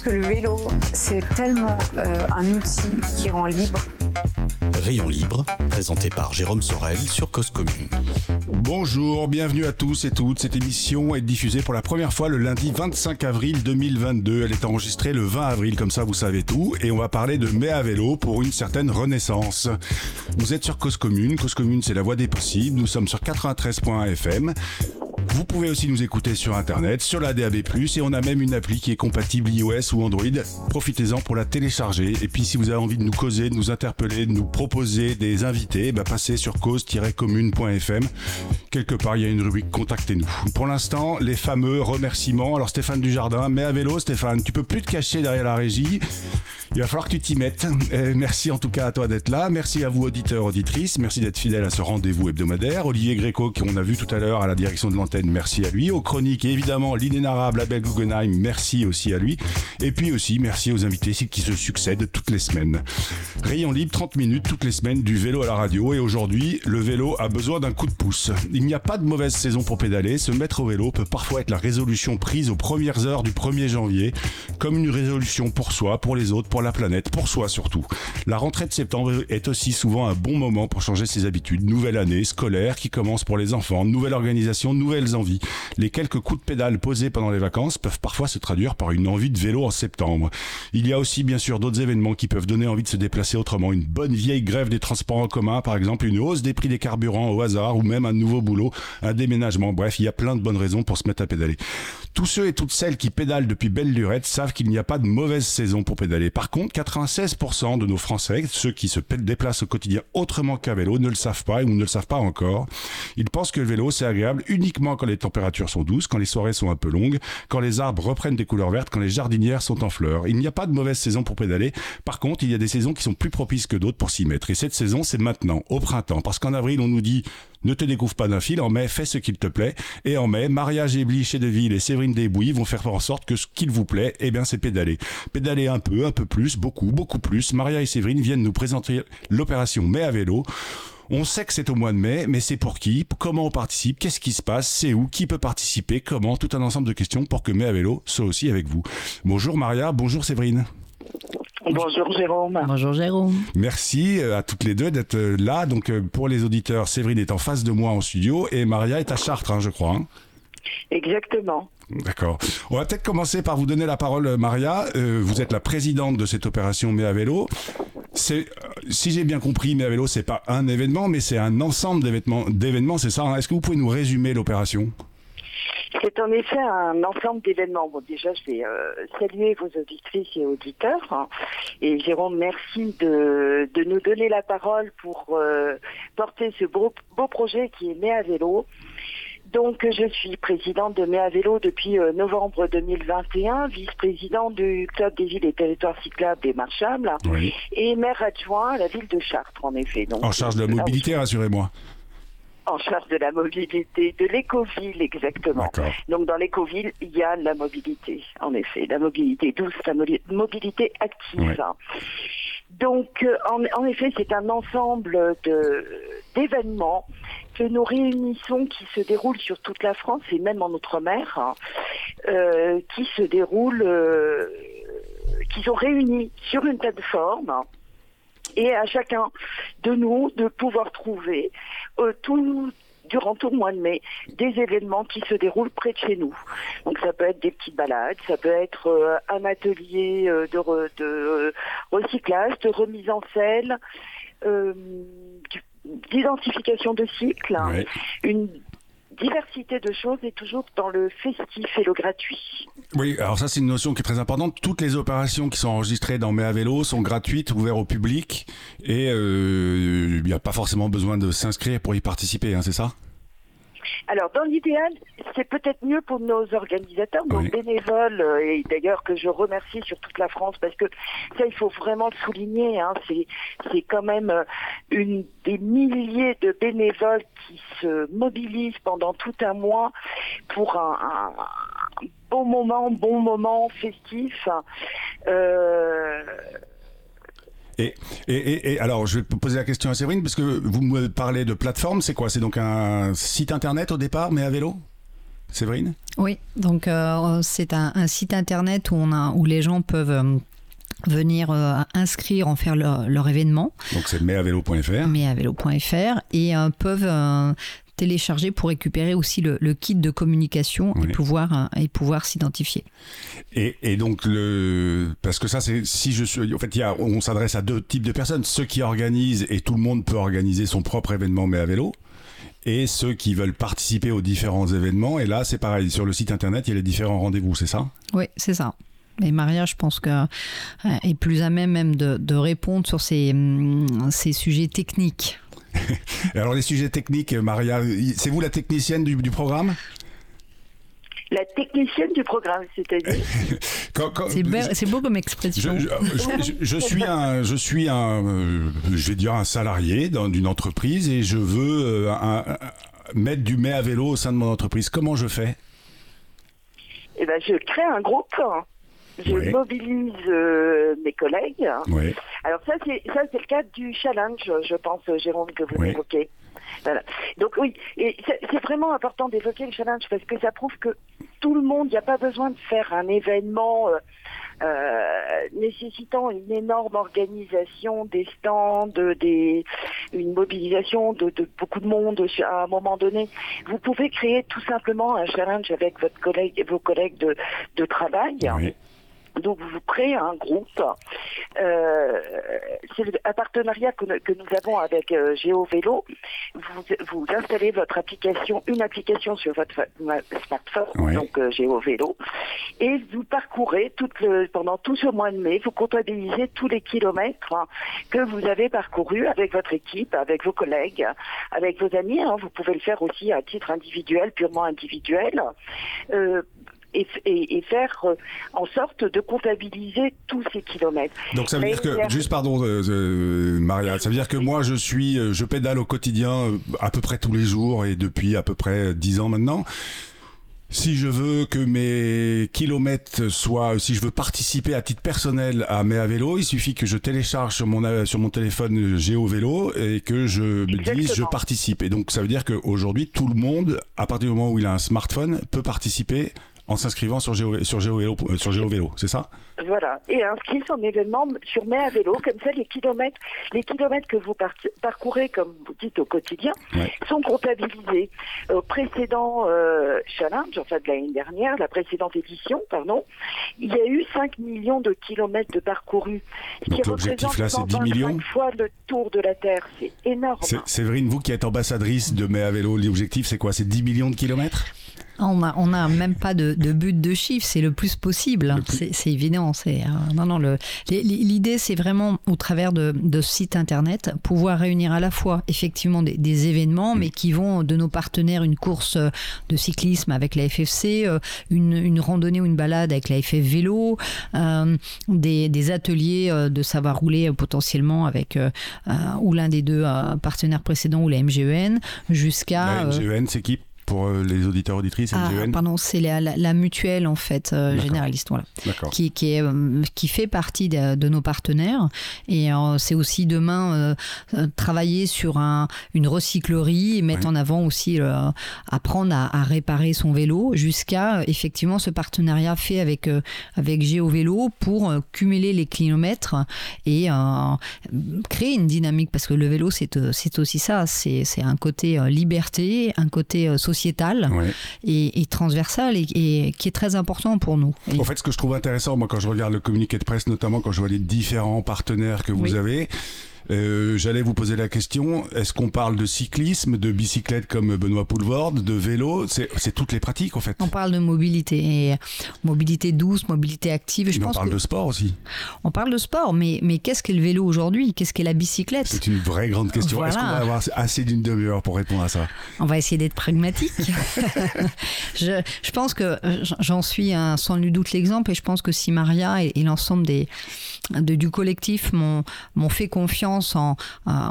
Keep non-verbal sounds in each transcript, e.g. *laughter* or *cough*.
Pense que le vélo, c'est tellement euh, un outil qui rend libre. Rayon libre, présenté par Jérôme Sorel sur cause commune. Bonjour, bienvenue à tous et toutes. Cette émission est diffusée pour la première fois le lundi 25 avril 2022. Elle est enregistrée le 20 avril, comme ça vous savez tout. Et on va parler de mai à vélo pour une certaine renaissance. Vous êtes sur Cause Commune. Cause Commune, c'est la voie des possibles. Nous sommes sur 93.1 FM. Vous pouvez aussi nous écouter sur internet, sur la DAB+, et on a même une appli qui est compatible iOS ou Android. Profitez-en pour la télécharger. Et puis si vous avez envie de nous causer, de nous interpeller, de nous proposer des invités, bah passez sur cause-commune.fm. Quelque part, il y a une rubrique Contactez-nous. Pour l'instant, les fameux remerciements. Alors Stéphane Dujardin, mais à vélo, Stéphane, tu peux plus te cacher derrière la régie. Il va falloir que tu t'y mettes. Euh, merci en tout cas à toi d'être là. Merci à vous auditeurs, auditrices. Merci d'être fidèles à ce rendez-vous hebdomadaire. Olivier Gréco, qu'on a vu tout à l'heure à la direction de l'antenne, merci à lui. Aux chroniques, et évidemment, l'inénarrable Abel Guggenheim, merci aussi à lui. Et puis aussi, merci aux invités qui se succèdent toutes les semaines. Rayon libre, 30 minutes toutes les semaines, du vélo à la radio. Et aujourd'hui, le vélo a besoin d'un coup de pouce. Il n'y a pas de mauvaise saison pour pédaler. Se mettre au vélo peut parfois être la résolution prise aux premières heures du 1er janvier, comme une résolution pour soi, pour les autres, pour la planète, pour soi surtout. La rentrée de septembre est aussi souvent un bon moment pour changer ses habitudes. Nouvelle année scolaire qui commence pour les enfants, nouvelle organisation, nouvelles envies. Les quelques coups de pédale posés pendant les vacances peuvent parfois se traduire par une envie de vélo en septembre. Il y a aussi bien sûr d'autres événements qui peuvent donner envie de se déplacer autrement. Une bonne vieille grève des transports en commun, par exemple, une hausse des prix des carburants au hasard ou même un nouveau boulot, un déménagement. Bref, il y a plein de bonnes raisons pour se mettre à pédaler. Tous ceux et toutes celles qui pédalent depuis belle lurette savent qu'il n'y a pas de mauvaise saison pour pédaler. Par contre, 96% de nos Français, ceux qui se déplacent au quotidien autrement qu'à vélo, ne le savent pas ou ne le savent pas encore. Ils pensent que le vélo, c'est agréable uniquement quand les températures sont douces, quand les soirées sont un peu longues, quand les arbres reprennent des couleurs vertes, quand les jardinières sont en fleurs. Il n'y a pas de mauvaise saison pour pédaler. Par contre, il y a des saisons qui sont plus propices que d'autres pour s'y mettre. Et cette saison, c'est maintenant, au printemps. Parce qu'en avril, on nous dit ne te découvre pas d'un fil. En mai, fais ce qu'il te plaît. Et en mai, Maria Gébli, chez Deville et Séverine Desbouilles vont faire en sorte que ce qu'il vous plaît, eh bien, c'est pédaler. Pédaler un peu, un peu plus, beaucoup, beaucoup plus. Maria et Séverine viennent nous présenter l'opération Mai à vélo. On sait que c'est au mois de mai, mais c'est pour qui? Comment on participe? Qu'est-ce qui se passe? C'est où? Qui peut participer? Comment? Tout un ensemble de questions pour que Mai à vélo soit aussi avec vous. Bonjour Maria, bonjour Séverine. Bonjour Jérôme. Bonjour Jérôme. Merci euh, à toutes les deux d'être euh, là. Donc euh, pour les auditeurs, Séverine est en face de moi en studio et Maria est à Chartres, hein, je crois. hein. Exactement. D'accord. On va peut-être commencer par vous donner la parole, Maria. Euh, vous êtes la présidente de cette opération Mais à vélo. C'est, si j'ai bien compris, Mais à vélo, c'est pas un événement, mais c'est un ensemble d'événements. d'événements, c'est ça hein Est-ce que vous pouvez nous résumer l'opération? C'est en effet un ensemble d'événements. Bon, déjà, je vais euh, saluer vos auditrices et auditeurs. hein. Et Jérôme, merci de, de nous donner la parole pour euh, porter ce beau, beau projet qui est Mai à vélo. Donc, je suis présidente de Mai à vélo depuis euh, novembre 2021, vice-présidente du Club des villes et territoires cyclables et marchables, Oui. et maire adjoint à la ville de Chartres, en effet. Donc, En charge de la mobilité, rassurez-moi. En charge de la mobilité, de l'écoville exactement. Donc dans l'écoville, il y a la mobilité, en effet, la mobilité douce, la mobilité active. Ouais. Donc euh, en, en effet, c'est un ensemble d'événements que nous réunissons qui se déroulent sur toute la France et même en outre-mer, hein, euh, qui se déroulent, euh, qui sont réunis sur une plateforme et à chacun de nous de pouvoir trouver euh, tout durant tout le mois de mai des événements qui se déroulent près de chez nous. Donc ça peut être des petites balades, ça peut être euh, un atelier euh, de, re- de euh, recyclage, de remise en selle, euh, d'identification de cycles, Ouais. une diversité de choses et toujours dans le festif et le gratuit. Oui, alors ça c'est une notion qui est très importante. Toutes les opérations qui sont enregistrées dans à vélo sont gratuites, ouvertes au public, et euh, il n'y a pas forcément besoin de s'inscrire pour y participer, hein, c'est ça? Alors, dans l'idéal, c'est peut-être mieux pour nos organisateurs, nos Oui. bénévoles, euh, et d'ailleurs que je remercie sur toute la France, parce que ça, il faut vraiment le souligner. Hein, c'est, c'est quand même euh, une des milliers de bénévoles qui se mobilisent pendant tout un mois pour un, un- un bon moment, bon moment festif. Euh, Et, et, et, et alors, je vais poser la question à Séverine, parce que vous me parlez de plateforme, c'est quoi? C'est donc un site internet au départ, mais à vélo? Séverine? Oui, donc euh, c'est un, un site internet où, on a, où les gens peuvent euh, venir euh, inscrire, en faire leur, leur événement, Donc c'est metavélo.fr. mais à vélo.fr, et euh, peuvent euh, télécharger pour récupérer aussi le, le kit de communication Oui. et pouvoir, euh, et pouvoir s'identifier. Et, et donc, le, parce que ça, c'est si je suis. En fait, il y a, on s'adresse à deux types de personnes ceux qui organisent, et tout le monde peut organiser son propre événement, mais à vélo. Et ceux qui veulent participer aux différents événements. Et là, c'est pareil. Sur le site internet, il y a les différents rendez-vous, c'est ça? Oui, c'est ça. Et Maria, je pense que euh, est plus à même même de, de répondre sur ces, hum, ces sujets techniques. *laughs* Alors, les sujets techniques, Maria, c'est vous la technicienne du, du programme? La technicienne du programme, c'est-à-dire? *laughs* C'est be- c'est beau comme Je, expression. je- je- je- je suis un, je suis un, euh, je vais dire un salarié dans- d'une entreprise et je veux euh, un- un- mettre du mets à vélo au sein de mon entreprise. Comment je fais? Eh ben, je crée un groupe. Je Oui. mobilise euh, mes collègues. Oui. Alors ça, c'est ça, c'est le cadre du challenge, je pense, Jérôme, que vous Oui. évoquez. Voilà. Donc oui, et c'est vraiment important d'évoquer le challenge parce que ça prouve que tout le monde, il n'y a pas besoin de faire un événement euh, euh, nécessitant une énorme organisation, des stands, des, une mobilisation de, de beaucoup de monde à un moment donné. Vous pouvez créer tout simplement un challenge avec votre collègue, vos collègues de, de travail. Oui. Donc vous créez un groupe. Euh, c'est un partenariat que, que nous avons avec euh, GeoVélo. Vous, vous installez votre application, une application sur votre smartphone, Oui. donc euh, GeoVélo, et vous parcourez toute le, pendant tout ce mois de mai, vous comptabilisez tous les kilomètres hein, que vous avez parcourus avec votre équipe, avec vos collègues, avec vos amis. hein. Vous pouvez le faire aussi à titre individuel, purement individuel. Et, et- et faire euh, en sorte de comptabiliser tous ces kilomètres. Donc ça veut Mais dire que, juste pardon, euh, euh, Maria, ça veut dire que moi je suis, euh, je pédale au quotidien à peu près tous les jours et depuis à peu près 10 ans maintenant. Si je veux que mes kilomètres soient, si je veux participer à titre personnel à mes à vélo, il suffit que je télécharge sur mon sur mon téléphone Géo Vélo et que je me dise je participe. Et donc ça veut dire qu'aujourd'hui tout le monde, à partir du moment où il a un smartphone, peut participer en s'inscrivant sur Géo sur Géo Vélo, euh, sur Géo Vélo, c'est ça? Voilà, et inscrit son événement sur Mai à vélo, comme ça les kilomètres, les kilomètres que vous par- parcourez, comme vous dites au quotidien, Ouais. sont comptabilisés. Au précédent euh, challenge, enfin de l'année dernière, la précédente édition, pardon, il y a eu 5 millions de kilomètres de parcourus, ce Donc l'objectif, là, c'est 10 125 millions fois le tour de la Terre, c'est énorme. C'est- Séverine, vous qui êtes ambassadrice de Mai à vélo, l'objectif c'est quoi? C'est 10 millions de kilomètres? On a, on a même pas de, de but de chiffre, c'est le plus possible. Le plus- C'est évident. C'est euh, non, non. L'idée, c'est vraiment au travers de, de ce site internet pouvoir réunir à la fois effectivement des, des événements, mais qui vont de nos partenaires une course euh, de cyclisme avec la FFC, euh, une, une randonnée ou une balade avec la FF vélo, euh, des, des ateliers de savoir rouler potentiellement avec euh, ou l'un des deux partenaires précédents ou la MGEN, jusqu'à La MGEN, c'est qui? Pour euh, les auditeurs auditrices ah, pardon, c'est la, la- la mutuelle en fait euh, généraliste, voilà, qui, qui, est, euh, qui fait partie de, de nos partenaires. Et euh, c'est aussi demain euh, travailler sur un, une recyclerie et mettre Ouais. en avant aussi apprendre à, à réparer son vélo jusqu'à effectivement ce partenariat fait avec avec Géo Vélo pour cumuler les kilomètres et créer une dynamique. Parce que le vélo c'est c'est aussi ça, c'est c'est un côté liberté, un côté euh, sociétal Ouais. et, et transversal et, et qui est très important pour nous. En fait, ce que je trouve intéressant, moi, quand je regarde le communiqué de presse, notamment quand je vois les différents partenaires que vous Oui. avez, Euh, J'allais vous poser la question, est-ce qu'on parle de cyclisme, de bicyclette comme Benoît Poulvorde, de vélo? C'est toutes les pratiques en fait. On parle de mobilité, mobilité douce, mobilité active. Je pense on parle de sport aussi. On parle de sport, mais, mais qu'est-ce qu'est le vélo aujourd'hui? Qu'est-ce qu'est la bicyclette? C'est une vraie grande question. Est-ce qu'on va avoir assez d'une demi-heure pour répondre à ça? On va essayer d'être pragmatique. *laughs* je, je, pense que j'en suis un, sans nul doute l'exemple et je pense que si Maria et, l'ensemble des, du collectif m'ont fait confiance en,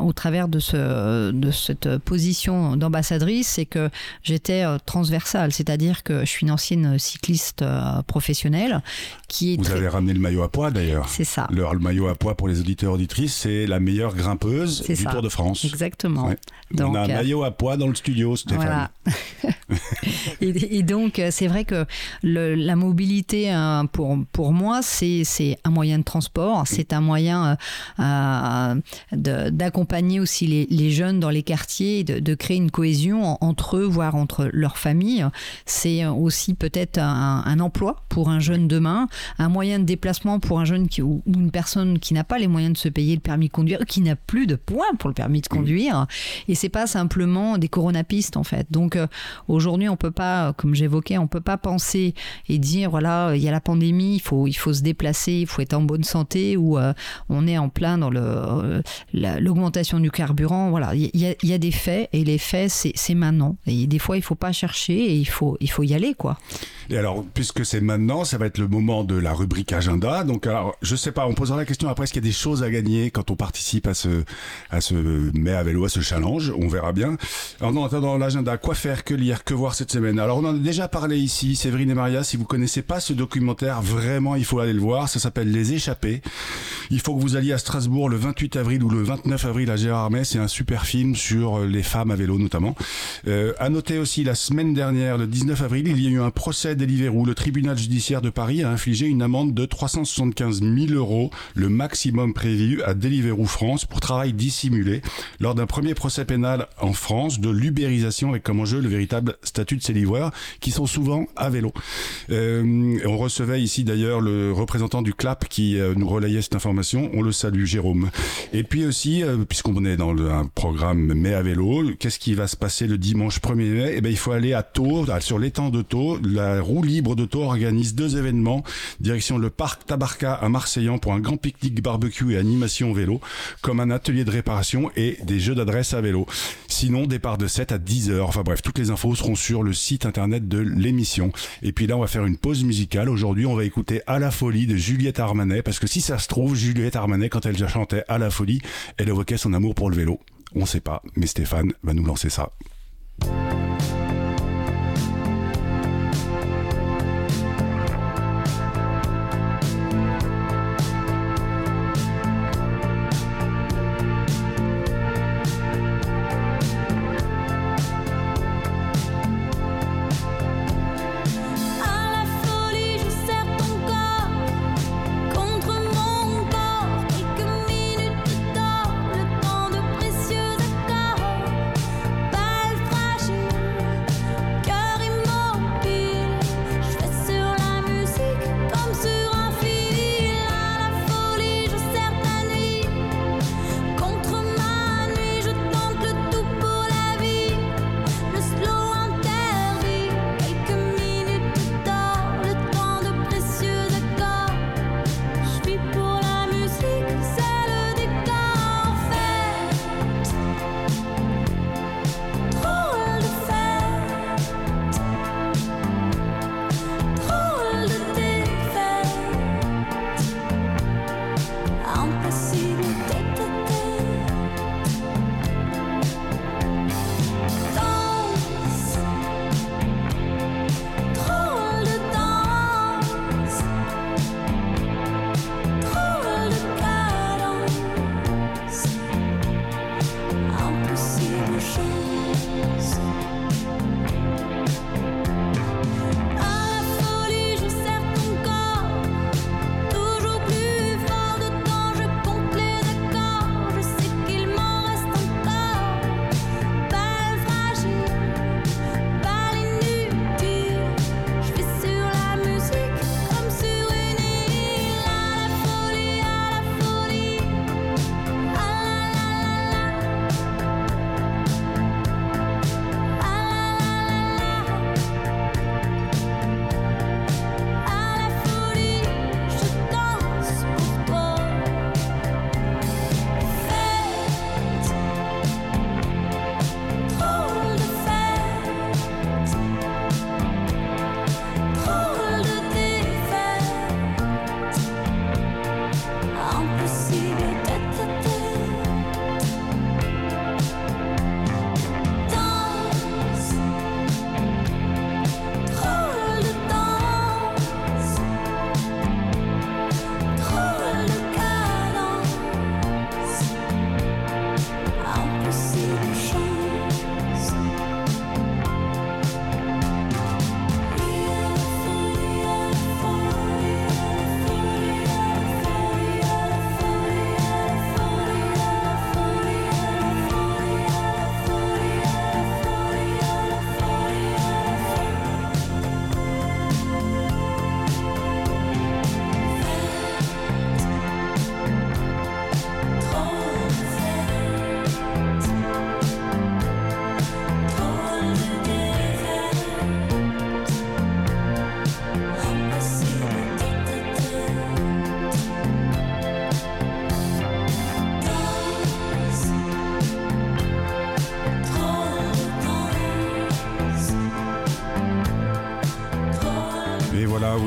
au travers de, ce, de cette position d'ambassadrice, c'est que j'étais euh, transversale, c'est-à-dire que je suis une ancienne cycliste euh, professionnelle qui est Vous avez ramené le maillot à poids d'ailleurs. C'est ça. Le, maillot à poids pour les auditeurs auditrices, c'est la meilleure grimpeuse du Tour de France. Exactement. Donc, On a un euh, maillot à poids dans le studio, Stéphane. Voilà. *laughs* *laughs* et, donc, c'est vrai que le, la mobilité, pour, pour moi, c'est un moyen de transport, c'est un moyen euh, d'accompagner aussi les, les, jeunes dans les quartiers, de, de, créer une cohésion entre eux, voire entre leurs familles. C'est aussi peut-être un, un, emploi pour un jeune demain, un moyen de déplacement pour un jeune qui, ou une personne qui n'a pas les moyens de se payer le permis de conduire, qui n'a plus de points pour le permis de conduire. Et c'est pas simplement des coronapistes en fait. Donc euh, aujourd'hui, on peut pas, comme j'évoquais, on peut pas penser et dire voilà, il y a la pandémie, il faut, il faut se déplacer, il faut être en bonne santé ou euh, on est en plein dans le, euh, l'augmentation du carburant. Voilà, il y, a, des faits et les faits, c'est maintenant. Et des fois, il faut pas chercher et il faut, il faut y aller quoi. Et alors, puisque c'est maintenant, ça va être le moment de la rubrique agenda. Donc, alors, je sais pas, on posera la question après, est-ce qu'il y a des choses à gagner quand on participe à ce, à ce mai à vélo, à ce challenge? On verra bien. Alors, en attendant l'agenda, quoi faire, que lire, que voir cette semaine Alors, on en a déjà parlé ici, Séverine et Maria. Si vous connaissez pas ce documentaire, vraiment, il faut aller le voir. Ça s'appelle Les Échappés. Il faut que vous alliez à Strasbourg le 28 avril ou le 29 avril à Gérardmer. C'est un super film sur les femmes à vélo, notamment. Euh, à noter aussi, la semaine dernière, le 19 avril, il y a eu un procès Deliveroo, le tribunal judiciaire de Paris a infligé une amende de 375 000 euros, le maximum prévu à Deliveroo France pour travail dissimulé lors d'un premier procès pénal en France de l'ubérisation avec comme enjeu le véritable statut de ces livreurs qui sont souvent à vélo. Euh, on recevait ici d'ailleurs le représentant du CLAP qui euh, nous relayait cette information. On le salue, Jérôme. Et puis aussi, euh, puisqu'on est dans le, un programme mai à vélo, qu'est-ce qui va se passer le dimanche 1er mai? Eh ben, il faut aller à Tours, sur l'étang de Tours. La roue libre de Tours organise deux événements. Direction le parc Tabarca à Marseillan pour un grand pique-nique barbecue et animation vélo, comme un atelier de réparation et des jeux d'adresse à vélo. Sinon, départ de 7 à 10 heures. Enfin bref, toutes les infos seront sur le site internet de l'émission. Et puis là, on va faire une pause musicale. Aujourd'hui, on va écouter À la folie de Juliette Armanet, parce que si ça se trouve, Juliette Armanet, quand elle chantait À la folie, elle évoquait son amour pour le vélo. On sait pas, mais Stéphane va nous lancer ça.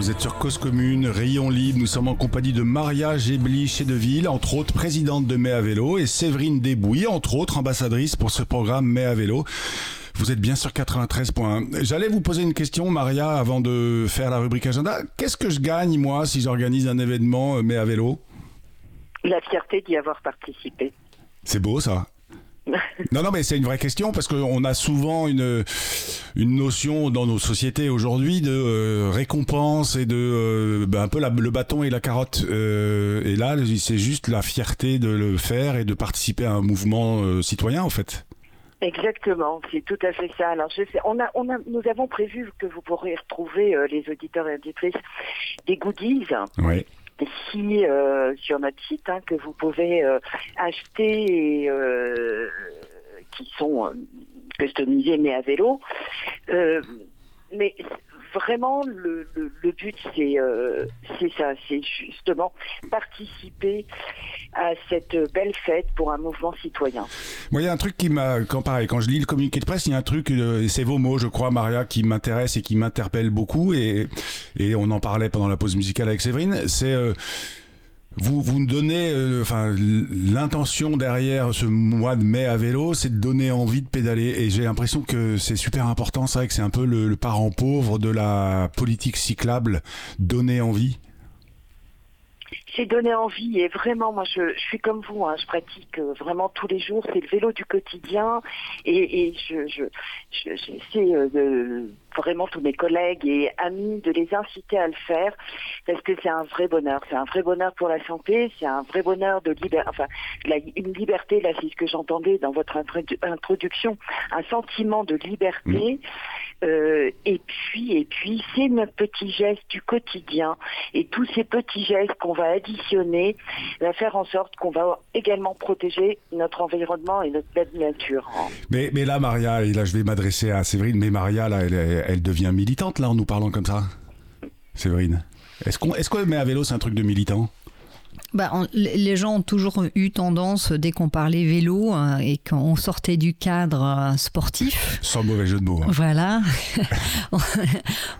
Vous êtes sur Cause Commune, Rayon Libre. Nous sommes en compagnie de Maria Gébli Chedeville, entre autres présidente de Mai à Vélo, et Séverine Desbouilles, entre autres ambassadrice pour ce programme Mai à Vélo. Vous êtes bien sur 93.1. J'allais vous poser une question, Maria, avant de faire la rubrique agenda. Qu'est-ce que je gagne, moi, si j'organise un événement euh, Mai à Vélo? La fierté d'y avoir participé. C'est beau, ça. Non, non, mais c'est une vraie question parce qu'on a souvent une, une notion dans nos sociétés aujourd'hui de euh, récompense et de euh, ben, un peu la- le bâton et la carotte. Euh, et là, c'est juste la fierté de le faire et de participer à un mouvement citoyen, en fait. Exactement, c'est tout à fait ça. Alors, je sais, on a, on a, nous avons prévu que vous pourrez retrouver les auditeurs et auditrices des goodies Oui. Ici euh, sur notre site hein, que vous pouvez euh, acheter et euh, qui sont customisés mais à vélo. Mais vraiment le, but c'est euh, c'est ça, c'est justement participer à cette belle fête pour un mouvement citoyen. Moi, il y a un truc qui m'a, quand pareil, quand je lis le communiqué de presse, il y a un truc, euh, c'est vos mots, je crois, Maria, qui m'intéresse et qui m'interpelle beaucoup, et, et on en parlait pendant la pause musicale avec Séverine, c'est euh, vous, vous donnez, euh, enfin, l'intention derrière ce mois de mai à vélo, c'est de donner envie de pédaler, et j'ai l'impression que c'est super important, c'est vrai que c'est un peu le parent pauvre de la politique cyclable, donner envie. C'est donner envie et vraiment, moi je, suis comme vous, hein, je pratique euh, vraiment tous les jours, c'est le vélo du quotidien et, je, je, je- j'essaie euh, vraiment tous mes collègues et amis de les inciter à le faire parce que c'est un vrai bonheur, c'est un vrai bonheur pour la santé, c'est un vrai bonheur de liberté, enfin une liberté, là c'est ce que j'entendais dans votre introdu- introduction, un sentiment de liberté. Euh, et puis, et puis, c'est notre petit geste du quotidien. Et tous ces petits gestes qu'on va additionner va faire en sorte qu'on va également protéger notre environnement et notre belle nature. Mais, là, Maria, et là je vais m'adresser à Séverine, mais Maria, là, elle, elle- devient militante, là, en nous parlant comme ça. Séverine. Est-ce qu'on est-ce met à vélo, c'est un truc de militant? Bah, on- les gens ont toujours eu tendance, dès qu'on parlait vélo euh, et qu'on sortait du cadre euh, sportif, Sans mauvais jeu de mots. hein. voilà, *laughs*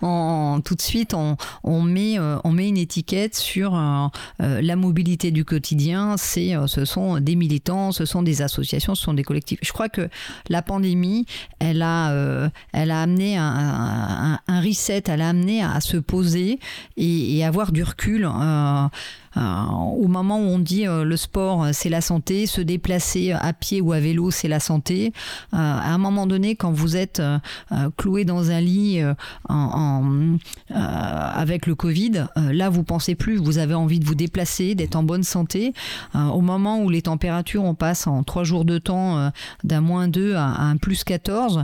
on- tout de suite on, on met, euh, on met une étiquette sur euh, euh, la mobilité du quotidien. C'est, euh, ce sont des militants, ce sont des associations, ce sont des collectifs. Je crois que la pandémie, elle a, euh, elle a amené un, un- un reset, elle a amené à se poser et, et avoir du recul. euh, euh, au moment où on dit euh, le sport euh, c'est la santé, se déplacer à pied ou à vélo c'est la santé, euh, à un moment donné quand vous êtes euh, euh, cloué dans un lit euh, en, en, euh, avec le Covid, euh, là vous pensez plus, vous avez envie de vous déplacer, d'être en bonne santé. Euh, au moment où les températures on passe en trois jours de temps euh, d'un moins 2 à, un plus 14,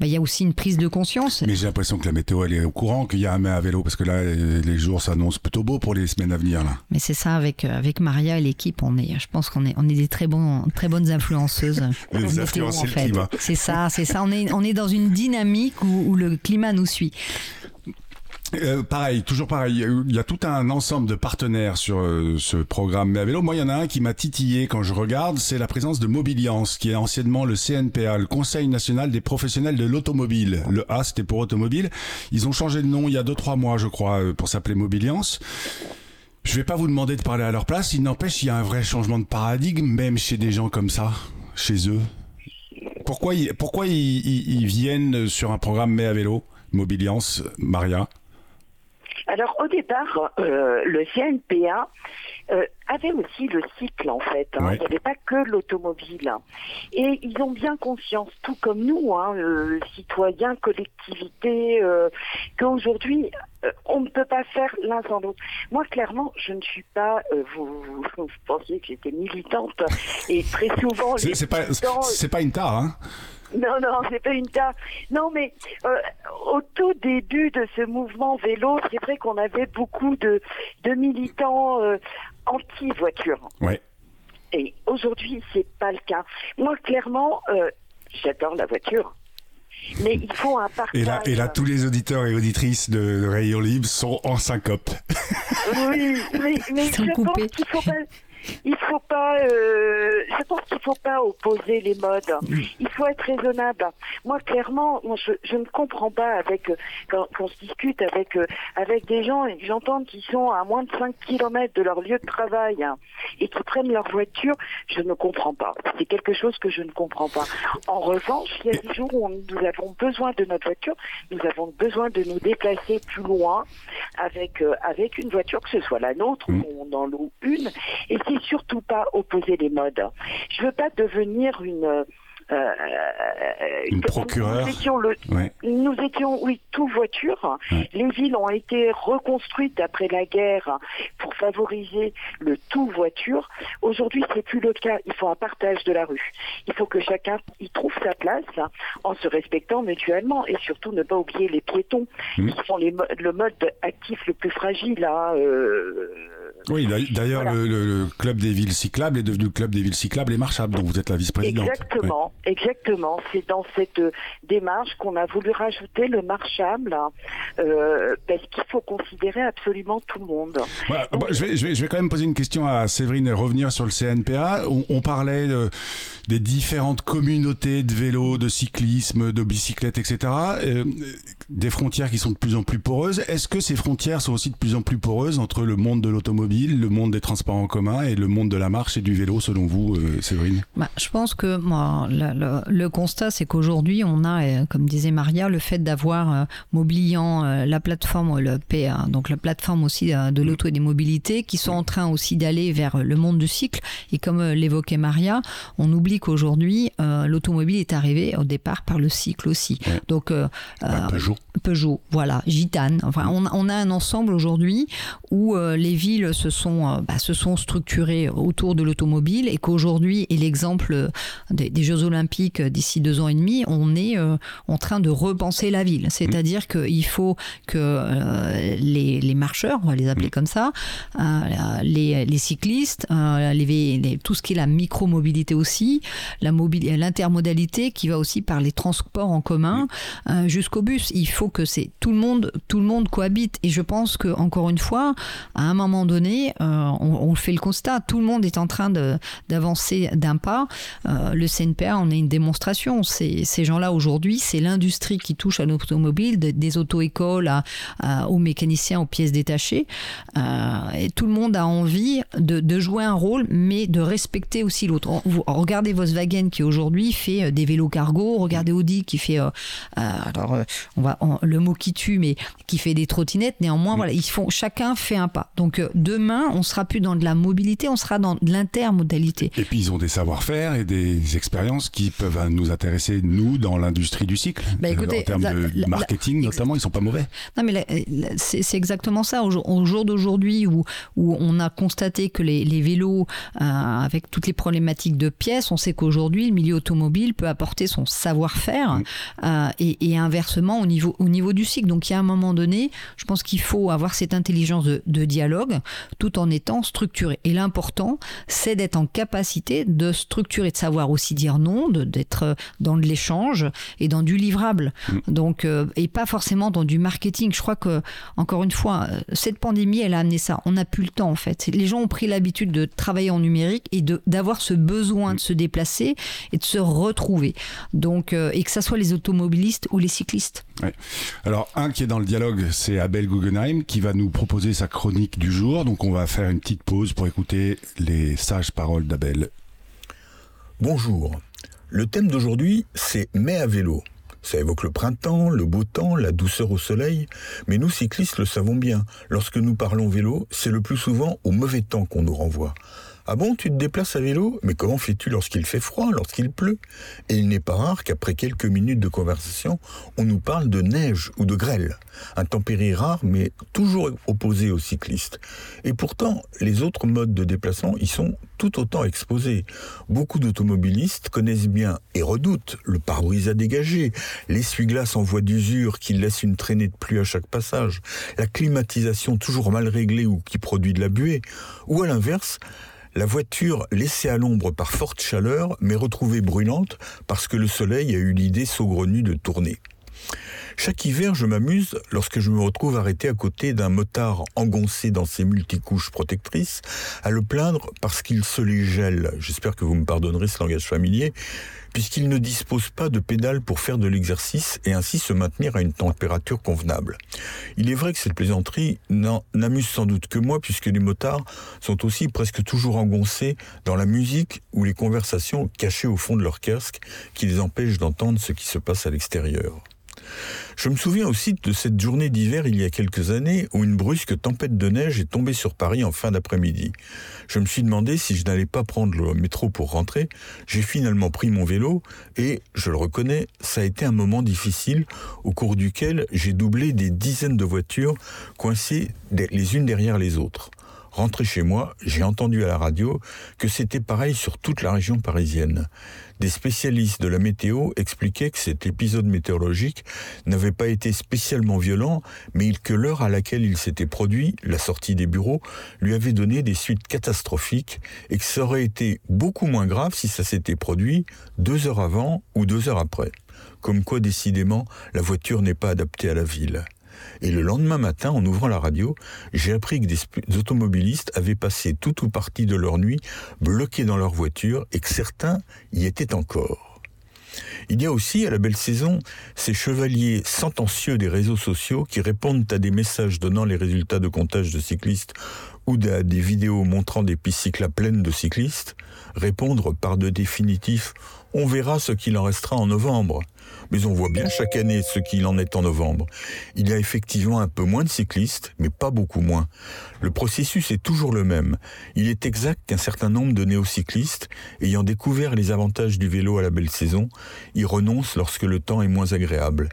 bah, il y a aussi une prise de conscience. Mais j'ai l'impression que la météo, elle est au courant qu'il y a un mai à vélo, parce que là, les jours s'annoncent plutôt beaux pour les semaines à venir. Là. Mais c'est ça avec euh, avec Maria et l'équipe, on est, je pense qu'on est on est des très bons très bonnes influenceuses. *laughs* Météo, influencez en le fait. climat. C'est ça, c'est ça. On est on est dans une dynamique où, où le climat nous suit. Euh, pareil, toujours pareil. Il y a tout un ensemble de partenaires sur euh, ce programme Mais à vélo. Moi, il y en a un qui m'a titillé quand je regarde, c'est la présence de Mobiliance, qui est anciennement le CNPA, le Conseil national des professionnels de l'automobile. Le A, c'était pour automobile. Ils ont changé de nom il y a deux trois mois, je crois, pour s'appeler Mobiliance. Je vais pas vous demander de parler à leur place. Il n'empêche, il y a un vrai changement de paradigme, même chez des gens comme ça, chez eux. Pourquoi ils, pourquoi ils, viennent sur un programme Mais à vélo, Mobiliance, Maria? Alors au départ, euh, le CNPA euh, avait aussi le cycle en fait. hein. Il n'y avait pas que l'automobile. Et ils ont bien conscience, tout comme nous, hein, euh, citoyens, collectivités, euh, qu'aujourd'hui euh, on ne peut pas faire l'un sans l'autre. Moi, clairement, je ne suis pas. euh, vous, vous, vous pensiez que j'étais militante et très souvent C'est c'est pas, c'est pas une tare, hein non, non, c'est pas une tare. Non, mais euh, au tout début de ce mouvement vélo, c'est vrai qu'on avait beaucoup de, de militants euh, anti-voiture. Ouais. Et aujourd'hui, c'est pas le cas. Moi, clairement, euh, j'adore la voiture. Mais il faut un partage. Et là, et là, tous les auditeurs et auditrices de, de Rayon Libre sont en syncope. Oui, mais, mais je coupés. pense qu'il faut pas. Il faut pas. Euh, je pense qu'il faut pas opposer les modes. Il faut être raisonnable. Moi, clairement, moi, je, je ne comprends pas avec quand, quand on se discute avec avec des gens et que j'entends qui sont à moins de 5 km de leur lieu de travail hein, et qui prennent leur voiture, je ne comprends pas. C'est quelque chose que je ne comprends pas. En revanche, il y a des jours où nous avons besoin de notre voiture, nous avons besoin de nous déplacer plus loin avec avec une voiture, que ce soit la nôtre mm. ou on en loue une. Et c'est surtout pas opposer les modes. Je veux pas devenir une euh, une procureure. Nous étions, le, nous étions, oui, tout voiture. Les villes ont été reconstruites après la guerre pour favoriser le tout voiture. Aujourd'hui, c'est plus le cas. Il faut un partage de la rue. Il faut que chacun y trouve sa place en se respectant mutuellement et surtout ne pas oublier les piétons mmh. qui sont les, le mode actif le plus fragile. Hein, euh, oui, d'ailleurs, le, club des villes cyclables est devenu le club des villes cyclables et marchables, dont vous êtes la vice-présidente. Exactement, exactement. C'est dans cette euh, démarche qu'on a voulu rajouter le marchable, euh, parce qu'il faut considérer absolument tout le monde. Bah, je, vais, je, vais, quand même poser une question à Séverine et revenir sur le CNPA. On, parlait des différentes communautés de vélos, de cyclisme, de bicyclettes, etc. Euh, des frontières qui sont de plus en plus poreuses. Est-ce que ces frontières sont aussi de plus en plus poreuses entre le monde de l'automobile le monde des transports en commun et le monde de la marche et du vélo, selon vous, euh, Séverine? Bah, Je pense que moi, le, constat, c'est qu'aujourd'hui, on a, euh, comme disait Maria, le fait d'avoir euh, Mobiliant, la plateforme, le PA, donc la plateforme aussi de l'auto et des mobilités, qui sont en train aussi d'aller vers le monde du cycle. Et comme l'évoquait Maria, on oublie qu'aujourd'hui, l'automobile est arrivée au départ par le cycle aussi. Donc, bah, Peugeot. Peugeot, voilà, Gitane. Enfin, on, on a un ensemble aujourd'hui où les villes se sont, euh, bah, se sont structurés autour de l'automobile et qu'aujourd'hui, et l'exemple des, Jeux Olympiques d'ici deux ans et demi, on est euh, en train de repenser la ville. C'est-à-dire mmh. qu'il faut que euh, les, les, marcheurs, on va les appeler mmh. comme ça, les, les, cyclistes, les, tout ce qui est la micro-mobilité aussi, l'intermodalité qui va aussi par les transports en commun mmh. jusqu'au bus. Il faut que c'est tout le monde, tout le monde cohabite. Et je pense que encore une fois, à un moment donné, euh, on, fait le constat, tout le monde est en train d'avancer d'un pas. Euh, le CNPA en est une démonstration. Ces, gens-là aujourd'hui, c'est l'industrie qui touche à l'automobile, des auto-écoles aux mécaniciens, aux pièces détachées. Euh, et tout le monde a envie de, jouer un rôle, mais de respecter aussi l'autre. Regardez Volkswagen qui aujourd'hui fait des vélos cargo, regardez Audi qui fait, alors on va le mot qui tue, mais qui fait des trottinettes. Néanmoins, voilà, ils font, chacun fait un pas. Donc demain, on sera plus dans de la mobilité, on sera dans de l'intermodalité. Et puis ils ont des savoir-faire et des expériences qui peuvent nous intéresser, nous, dans l'industrie du cycle. Bah, en termes de marketing, notamment, ils sont pas mauvais. Non, mais c'est exactement ça. Au, jour d'aujourd'hui, où, où on a constaté que les, vélos, euh, avec toutes les problématiques de pièces, on sait qu'aujourd'hui, le milieu automobile peut apporter son savoir-faire euh, et, inversement au niveau, au niveau du cycle. Donc, il y a un moment donné, je pense qu'il faut avoir cette intelligence de dialogue tout en étant structuré. Et l'important, c'est d'être en capacité de structurer, de savoir aussi dire non, d'être dans de l'échange et dans du livrable. Mm. Donc, euh, et pas forcément dans du marketing. Je crois que, encore une fois, cette pandémie, elle a amené ça. On n'a plus le temps, en fait. Les gens ont pris l'habitude de travailler en numérique et d'avoir ce besoin de se déplacer et de se retrouver. Donc, euh, et que ça soit les automobilistes ou les cyclistes. Alors, un qui est dans le dialogue, c'est Abel Guggenheim qui va nous proposer sa chronique du jour. Donc, on va faire une petite pause pour écouter les sages paroles d'Abel. Bonjour. Le thème d'aujourd'hui, c'est mai à vélo. Ça évoque le printemps, le beau temps, la douceur au soleil, mais nous cyclistes le savons bien, lorsque nous parlons vélo, c'est le plus souvent au mauvais temps qu'on nous renvoie. Ah bon, tu te déplaces à vélo? Mais comment fais-tu lorsqu'il fait froid, lorsqu'il pleut? Et il n'est pas rare qu'après quelques minutes de conversation, on nous parle de neige ou de grêle. Un tempéré rare, mais toujours opposé aux cyclistes. Et pourtant, les autres modes de déplacement y sont tout autant exposés. Beaucoup d'automobilistes connaissent bien et redoutent le pare-brise à dégager, l'essuie-glace en voie d'usure qui laisse une traînée de pluie à chaque passage, la climatisation toujours mal réglée ou qui produit de la buée, ou à l'inverse, la voiture laissée à l'ombre par forte chaleur, mais retrouvée brûlante parce que le soleil a eu l'idée saugrenue de tourner. Chaque hiver, je m'amuse lorsque je me retrouve arrêté à côté d'un motard engoncé dans ses multicouches protectrices, à le plaindre parce qu'il se les gèle. J'espère que vous me pardonnerez ce langage familier, puisqu'il ne dispose pas de pédales pour faire de l'exercice et ainsi se maintenir à une température convenable. Il est vrai que cette plaisanterie n'amuse sans doute que moi, puisque les motards sont aussi presque toujours engoncés dans la musique ou les conversations cachées au fond de leur casque qui les empêchent d'entendre ce qui se passe à l'extérieur. Je me souviens aussi de cette journée d'hiver il y a quelques années où une brusque tempête de neige est tombée sur Paris en fin d'après-midi. Je me suis demandé si je n'allais pas prendre le métro pour rentrer. J'ai finalement pris mon vélo et, je le reconnais, ça a été un moment difficile au cours duquel j'ai doublé des dizaines de voitures coincées les unes derrière les autres. Rentré chez moi, j'ai entendu à la radio que c'était pareil sur toute la région parisienne. Des spécialistes de la météo expliquaient que cet épisode météorologique n'avait pas été spécialement violent, mais que l'heure à laquelle il s'était produit, la sortie des bureaux, lui avait donné des suites catastrophiques et que ça aurait été beaucoup moins grave si ça s'était produit deux heures avant ou deux heures après. Comme quoi, décidément, la voiture n'est pas adaptée à la ville. Et le lendemain matin, en ouvrant la radio, j'ai appris que des automobilistes avaient passé tout ou partie de leur nuit bloqués dans leur voiture et que certains y étaient encore. Il y a aussi, à la belle saison, ces chevaliers sentencieux des réseaux sociaux qui répondent à des messages donnant les résultats de comptage de cyclistes ou à des vidéos montrant des pistes cyclables pleines de cyclistes, répondre par de définitifs on verra ce qu'il en restera en novembre. Mais on voit bien chaque année ce qu'il en est en novembre. Il y a effectivement un peu moins de cyclistes, mais pas beaucoup moins. Le processus est toujours le même. Il est exact qu'un certain nombre de néocyclistes, ayant découvert les avantages du vélo à la belle saison, y renoncent lorsque le temps est moins agréable.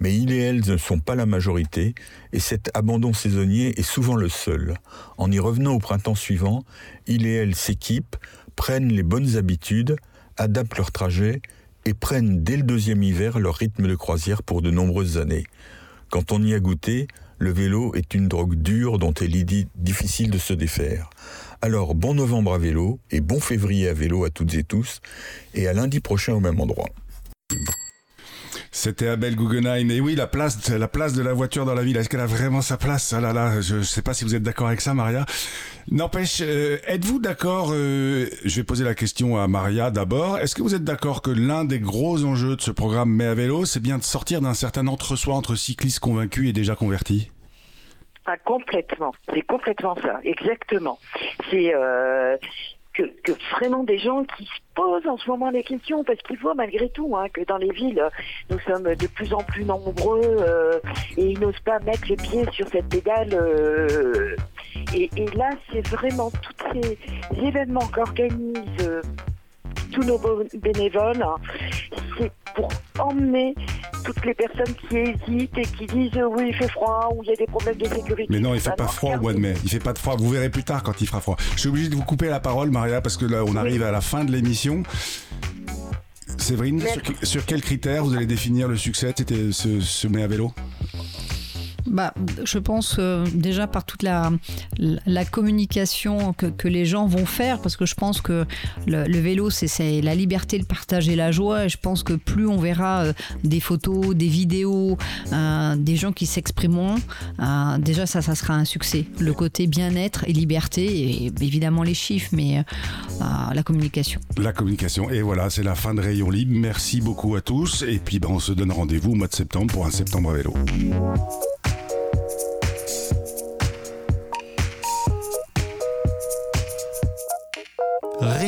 Mais il et elles ne sont pas la majorité, et cet abandon saisonnier est souvent le seul. En y revenant au printemps suivant, il et elles s'équipent, prennent les bonnes habitudes, adaptent leur trajet et prennent dès le deuxième hiver leur rythme de croisière pour de nombreuses années. Quand on y a goûté, le vélo est une drogue dure dont il est difficile de se défaire. Alors bon novembre à vélo et bon février à vélo à toutes et tous et à lundi prochain au même endroit. C'était Abel Guggenheim. Et oui, la place, la place de la voiture dans la ville, est-ce qu'elle a vraiment sa place? Ah là là, je ne sais pas si vous êtes d'accord avec ça, Maria. N'empêche, euh, êtes-vous d'accord euh, Je vais poser la question à Maria d'abord. Est-ce que vous êtes d'accord que l'un des gros enjeux de ce programme Mais à vélo, c'est bien de sortir d'un certain entre-soi entre cyclistes convaincus et déjà convertis? Ah, complètement, c'est complètement ça, exactement. C'est euh, que, vraiment des gens qui se posent en ce moment les questions, parce qu'il faut malgré tout hein, que dans les villes, nous sommes de plus en plus nombreux euh, et ils n'osent pas mettre les pieds sur cette pédale. Euh, et, là, c'est vraiment tous ces événements qu'organisent euh, tous nos bénévoles, hein, c'est pour emmener toutes les personnes qui hésitent et qui disent oui il fait froid ou il y a des problèmes de sécurité. Mais non, il fait pas froid au mois de mai. Il fait pas de froid. Vous verrez plus tard quand il fera froid. Je suis obligé de vous couper la parole, Maria, parce que là on arrive à la fin de l'émission. Séverine, sur, quels critères vous allez définir le succès? De ce, ce mai à vélo? Bah, Je pense euh, déjà par toute la, communication que, les gens vont faire, parce que je pense que le, vélo, c'est la liberté, le partage et la joie. Et je pense que plus on verra euh, des photos, des vidéos, euh, des gens qui s'exprimeront, déjà ça, ça sera un succès. Le côté bien-être et liberté, et évidemment les chiffres, mais la communication. La communication. Et voilà, c'est la fin de Rayon Libre. Merci beaucoup à tous. Et puis ben, on se donne rendez-vous au mois de septembre pour un septembre à vélo. Re